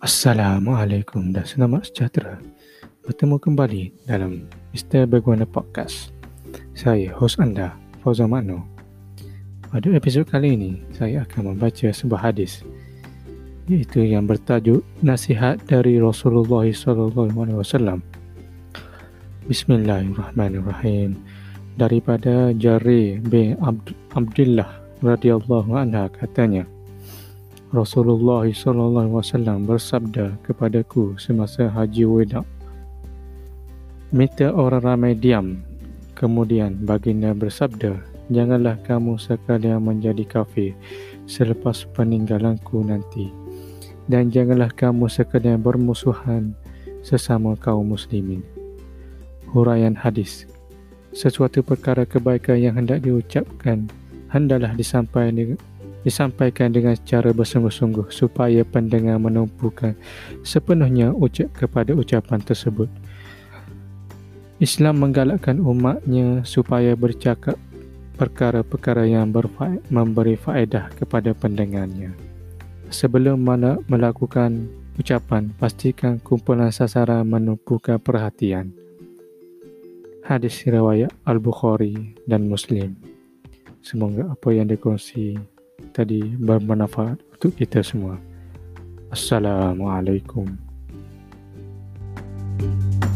Assalamualaikum dan selamat sejahtera. Bertemu kembali dalam Mr. Berguna Podcast. Saya, hos anda, Fauzan Makno. Pada episod kali ini, saya akan membaca sebuah hadis iaitu yang bertajuk Nasihat dari Rasulullah SAW. Bismillahirrahmanirrahim. Daripada Jari bin Abdullah radhiyallahu anha katanya, Rasulullah wasallam bersabda kepadaku semasa haji weda. Minta orang ramai diam. Kemudian baginda bersabda, janganlah kamu sekalian menjadi kafir selepas peninggalanku nanti. Dan janganlah kamu sekalian bermusuhan sesama kaum muslimin. Huraian hadis. Sesuatu perkara kebaikan yang hendak diucapkan hendaklah disampaikan disampaikan dengan cara bersungguh-sungguh supaya pendengar menumpukan sepenuhnya ucap kepada ucapan tersebut. Islam menggalakkan umatnya supaya bercakap perkara-perkara yang berfa- memberi faedah kepada pendengarnya. Sebelum mana melakukan ucapan, pastikan kumpulan sasaran menumpukan perhatian. Hadis riwayat Al-Bukhari dan Muslim. Semoga apa yang dikongsi tadi bermanfaat untuk kita semua. Assalamualaikum. thank you